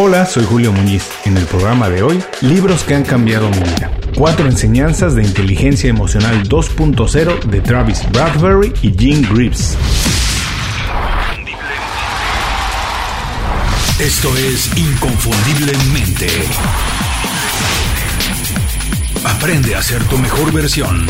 Hola, soy Julio Muñiz. En el programa de hoy, libros que han cambiado mi vida. Cuatro enseñanzas de inteligencia emocional 2.0 de Travis Bradbury y Jean Greaves. Esto es Inconfundiblemente. Aprende a ser tu mejor versión.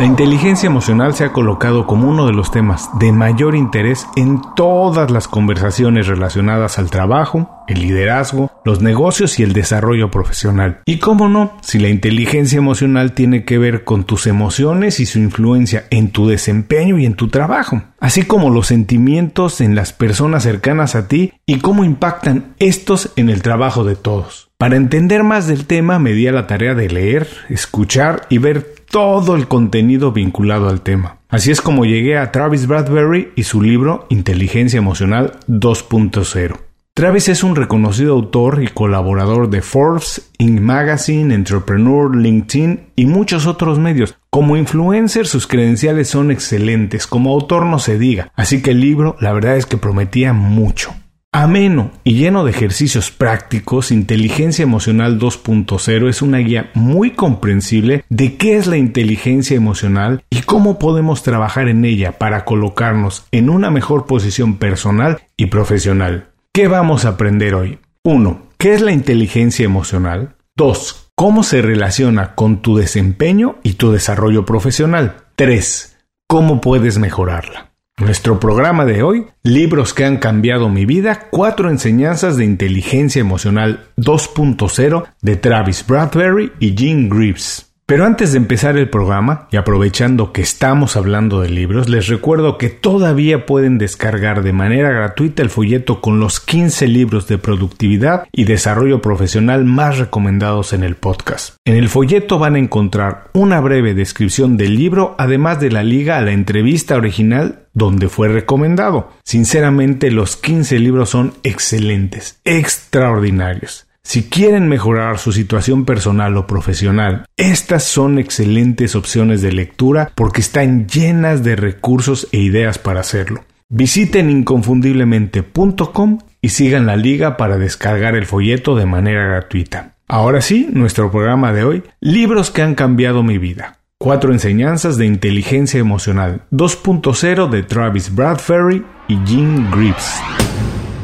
La inteligencia emocional se ha colocado como uno de los temas de mayor interés en todas las conversaciones relacionadas al trabajo, el liderazgo, los negocios y el desarrollo profesional. Y cómo no, si la inteligencia emocional tiene que ver con tus emociones y su influencia en tu desempeño y en tu trabajo, así como los sentimientos en las personas cercanas a ti y cómo impactan estos en el trabajo de todos. Para entender más del tema me di a la tarea de leer, escuchar y ver todo el contenido vinculado al tema. Así es como llegué a Travis Bradbury y su libro Inteligencia Emocional 2.0. Travis es un reconocido autor y colaborador de Forbes, Inc. Magazine, Entrepreneur, LinkedIn y muchos otros medios. Como influencer sus credenciales son excelentes, como autor no se diga, así que el libro la verdad es que prometía mucho. Ameno y lleno de ejercicios prácticos, Inteligencia Emocional 2.0 es una guía muy comprensible de qué es la inteligencia emocional y cómo podemos trabajar en ella para colocarnos en una mejor posición personal y profesional. ¿Qué vamos a aprender hoy? 1. ¿Qué es la inteligencia emocional? 2. ¿Cómo se relaciona con tu desempeño y tu desarrollo profesional? 3. ¿Cómo puedes mejorarla? Nuestro programa de hoy, Libros que han cambiado mi vida, cuatro enseñanzas de inteligencia emocional 2.0 de Travis Bradbury y Jean Greaves. Pero antes de empezar el programa, y aprovechando que estamos hablando de libros, les recuerdo que todavía pueden descargar de manera gratuita el folleto con los 15 libros de productividad y desarrollo profesional más recomendados en el podcast. En el folleto van a encontrar una breve descripción del libro, además de la liga a la entrevista original donde fue recomendado. Sinceramente, los 15 libros son excelentes, extraordinarios. Si quieren mejorar su situación personal o profesional, estas son excelentes opciones de lectura porque están llenas de recursos e ideas para hacerlo. Visiten inconfundiblemente.com y sigan la liga para descargar el folleto de manera gratuita. Ahora sí, nuestro programa de hoy, libros que han cambiado mi vida. Cuatro enseñanzas de inteligencia emocional 2.0 de Travis Bradbury y Jean Greaves.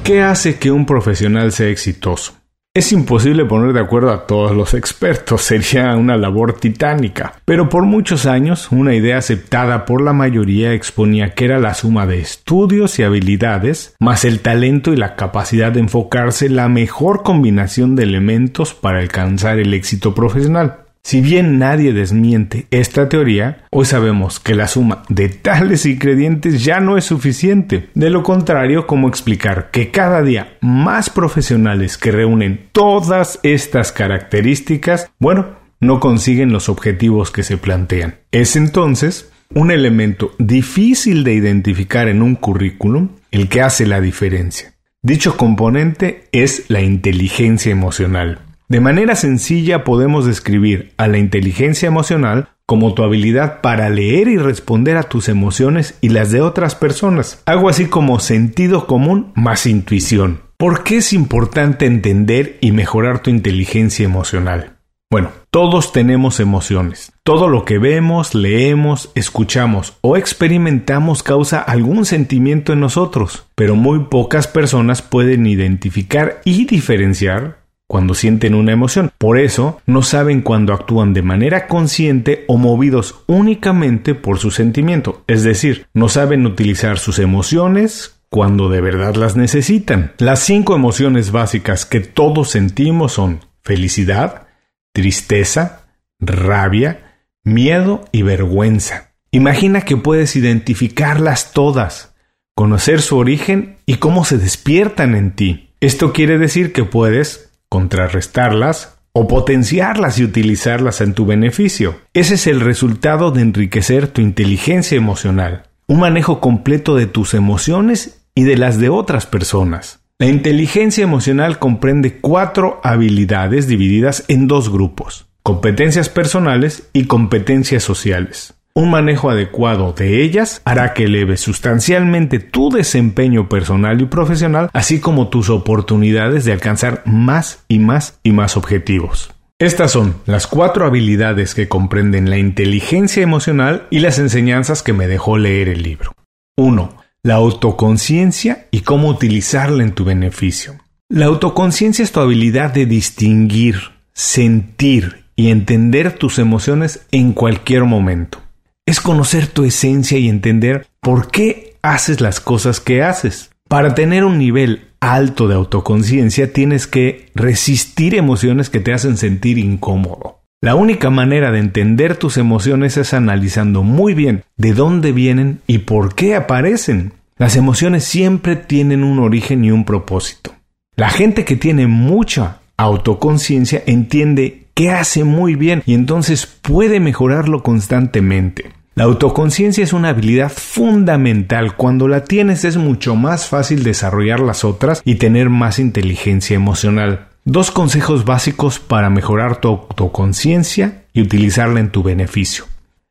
¿Qué hace que un profesional sea exitoso? Es imposible poner de acuerdo a todos los expertos, sería una labor titánica, pero por muchos años una idea aceptada por la mayoría exponía que era la suma de estudios y habilidades, más el talento y la capacidad de enfocarse la mejor combinación de elementos para alcanzar el éxito profesional. Si bien nadie desmiente esta teoría, hoy sabemos que la suma de tales ingredientes ya no es suficiente. De lo contrario, ¿cómo explicar que cada día más profesionales que reúnen todas estas características, bueno, no consiguen los objetivos que se plantean? Es entonces un elemento difícil de identificar en un currículum el que hace la diferencia. Dicho componente es la inteligencia emocional. De manera sencilla podemos describir a la inteligencia emocional como tu habilidad para leer y responder a tus emociones y las de otras personas. Algo así como sentido común más intuición. ¿Por qué es importante entender y mejorar tu inteligencia emocional? Bueno, todos tenemos emociones. Todo lo que vemos, leemos, escuchamos o experimentamos causa algún sentimiento en nosotros, pero muy pocas personas pueden identificar y diferenciar cuando sienten una emoción. Por eso no saben cuando actúan de manera consciente o movidos únicamente por su sentimiento. Es decir, no saben utilizar sus emociones cuando de verdad las necesitan. Las cinco emociones básicas que todos sentimos son felicidad, tristeza, rabia, miedo y vergüenza. Imagina que puedes identificarlas todas, conocer su origen y cómo se despiertan en ti. Esto quiere decir que puedes contrarrestarlas o potenciarlas y utilizarlas en tu beneficio. Ese es el resultado de enriquecer tu inteligencia emocional, un manejo completo de tus emociones y de las de otras personas. La inteligencia emocional comprende cuatro habilidades divididas en dos grupos, competencias personales y competencias sociales. Un manejo adecuado de ellas hará que eleve sustancialmente tu desempeño personal y profesional, así como tus oportunidades de alcanzar más y más y más objetivos. Estas son las cuatro habilidades que comprenden la inteligencia emocional y las enseñanzas que me dejó leer el libro. 1. La autoconciencia y cómo utilizarla en tu beneficio. La autoconciencia es tu habilidad de distinguir, sentir y entender tus emociones en cualquier momento. Es conocer tu esencia y entender por qué haces las cosas que haces. Para tener un nivel alto de autoconciencia tienes que resistir emociones que te hacen sentir incómodo. La única manera de entender tus emociones es analizando muy bien de dónde vienen y por qué aparecen. Las emociones siempre tienen un origen y un propósito. La gente que tiene mucha autoconciencia entiende qué hace muy bien y entonces puede mejorarlo constantemente. La autoconciencia es una habilidad fundamental. Cuando la tienes es mucho más fácil desarrollar las otras y tener más inteligencia emocional. Dos consejos básicos para mejorar tu autoconciencia y utilizarla en tu beneficio.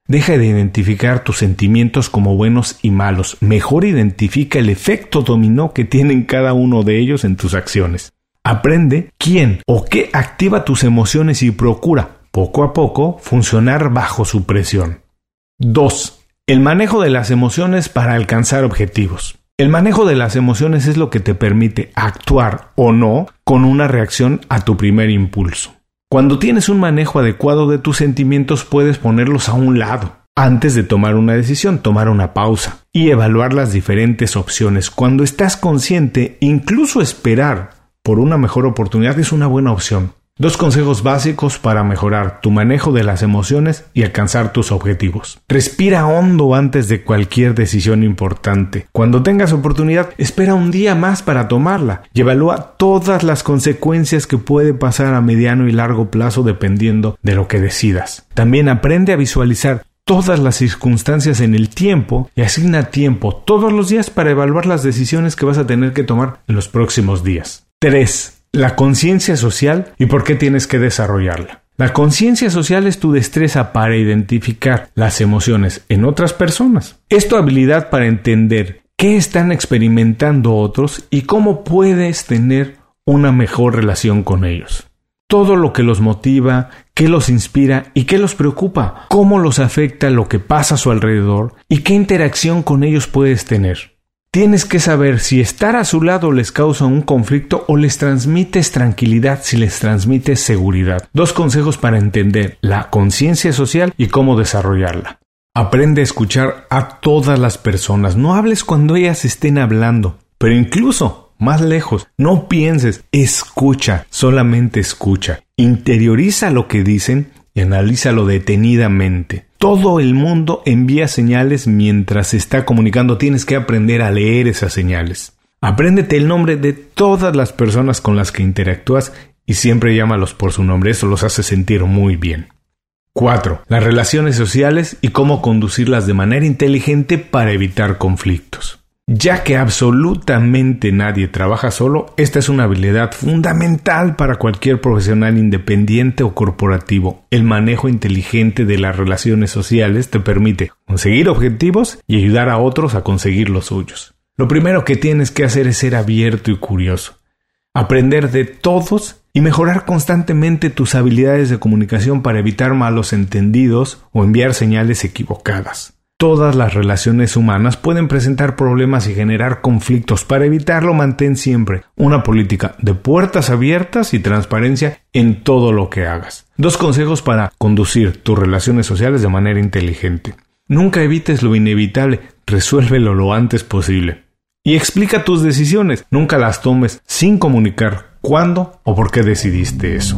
Deja de identificar tus sentimientos como buenos y malos. Mejor identifica el efecto dominó que tienen cada uno de ellos en tus acciones. Aprende quién o qué activa tus emociones y procura, poco a poco, funcionar bajo su presión. 2. El manejo de las emociones para alcanzar objetivos. El manejo de las emociones es lo que te permite actuar o no con una reacción a tu primer impulso. Cuando tienes un manejo adecuado de tus sentimientos puedes ponerlos a un lado. Antes de tomar una decisión, tomar una pausa y evaluar las diferentes opciones. Cuando estás consciente, incluso esperar por una mejor oportunidad es una buena opción. Dos consejos básicos para mejorar tu manejo de las emociones y alcanzar tus objetivos. Respira hondo antes de cualquier decisión importante. Cuando tengas oportunidad, espera un día más para tomarla y evalúa todas las consecuencias que puede pasar a mediano y largo plazo dependiendo de lo que decidas. También aprende a visualizar todas las circunstancias en el tiempo y asigna tiempo todos los días para evaluar las decisiones que vas a tener que tomar en los próximos días. 3 la conciencia social y por qué tienes que desarrollarla. La conciencia social es tu destreza para identificar las emociones en otras personas. Es tu habilidad para entender qué están experimentando otros y cómo puedes tener una mejor relación con ellos. Todo lo que los motiva, qué los inspira y qué los preocupa, cómo los afecta lo que pasa a su alrededor y qué interacción con ellos puedes tener. Tienes que saber si estar a su lado les causa un conflicto o les transmites tranquilidad, si les transmites seguridad. Dos consejos para entender la conciencia social y cómo desarrollarla. Aprende a escuchar a todas las personas. No hables cuando ellas estén hablando, pero incluso más lejos, no pienses, escucha, solamente escucha. Interioriza lo que dicen y analízalo detenidamente. Todo el mundo envía señales mientras se está comunicando. Tienes que aprender a leer esas señales. Apréndete el nombre de todas las personas con las que interactúas y siempre llámalos por su nombre. Eso los hace sentir muy bien. 4. Las relaciones sociales y cómo conducirlas de manera inteligente para evitar conflictos. Ya que absolutamente nadie trabaja solo, esta es una habilidad fundamental para cualquier profesional independiente o corporativo. El manejo inteligente de las relaciones sociales te permite conseguir objetivos y ayudar a otros a conseguir los suyos. Lo primero que tienes que hacer es ser abierto y curioso, aprender de todos y mejorar constantemente tus habilidades de comunicación para evitar malos entendidos o enviar señales equivocadas. Todas las relaciones humanas pueden presentar problemas y generar conflictos. Para evitarlo, mantén siempre una política de puertas abiertas y transparencia en todo lo que hagas. Dos consejos para conducir tus relaciones sociales de manera inteligente. Nunca evites lo inevitable, resuélvelo lo antes posible. Y explica tus decisiones, nunca las tomes sin comunicar cuándo o por qué decidiste eso.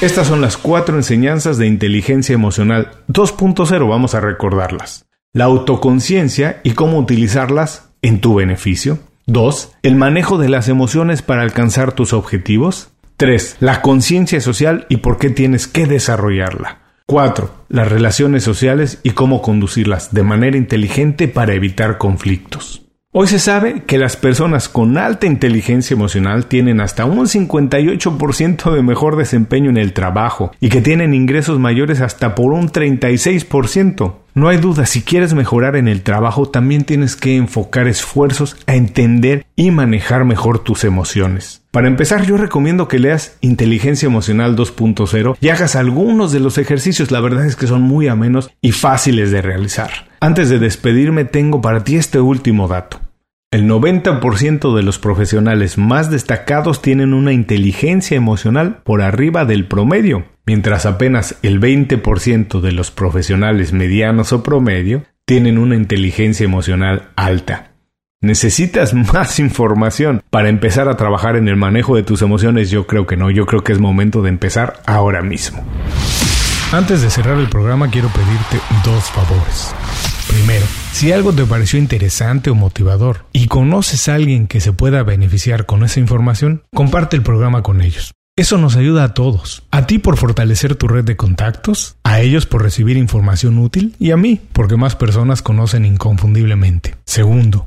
Estas son las cuatro enseñanzas de inteligencia emocional 2.0, vamos a recordarlas. La autoconciencia y cómo utilizarlas en tu beneficio. 2. El manejo de las emociones para alcanzar tus objetivos. 3. La conciencia social y por qué tienes que desarrollarla. 4. Las relaciones sociales y cómo conducirlas de manera inteligente para evitar conflictos. Hoy se sabe que las personas con alta inteligencia emocional tienen hasta un 58% de mejor desempeño en el trabajo y que tienen ingresos mayores hasta por un 36%. No hay duda, si quieres mejorar en el trabajo, también tienes que enfocar esfuerzos a entender y manejar mejor tus emociones. Para empezar, yo recomiendo que leas Inteligencia Emocional 2.0 y hagas algunos de los ejercicios, la verdad es que son muy amenos y fáciles de realizar. Antes de despedirme, tengo para ti este último dato. El 90% de los profesionales más destacados tienen una inteligencia emocional por arriba del promedio, mientras apenas el 20% de los profesionales medianos o promedio tienen una inteligencia emocional alta. ¿Necesitas más información para empezar a trabajar en el manejo de tus emociones? Yo creo que no, yo creo que es momento de empezar ahora mismo. Antes de cerrar el programa quiero pedirte dos favores. Primero, si algo te pareció interesante o motivador y conoces a alguien que se pueda beneficiar con esa información, comparte el programa con ellos. Eso nos ayuda a todos. A ti por fortalecer tu red de contactos, a ellos por recibir información útil y a mí porque más personas conocen inconfundiblemente. Segundo,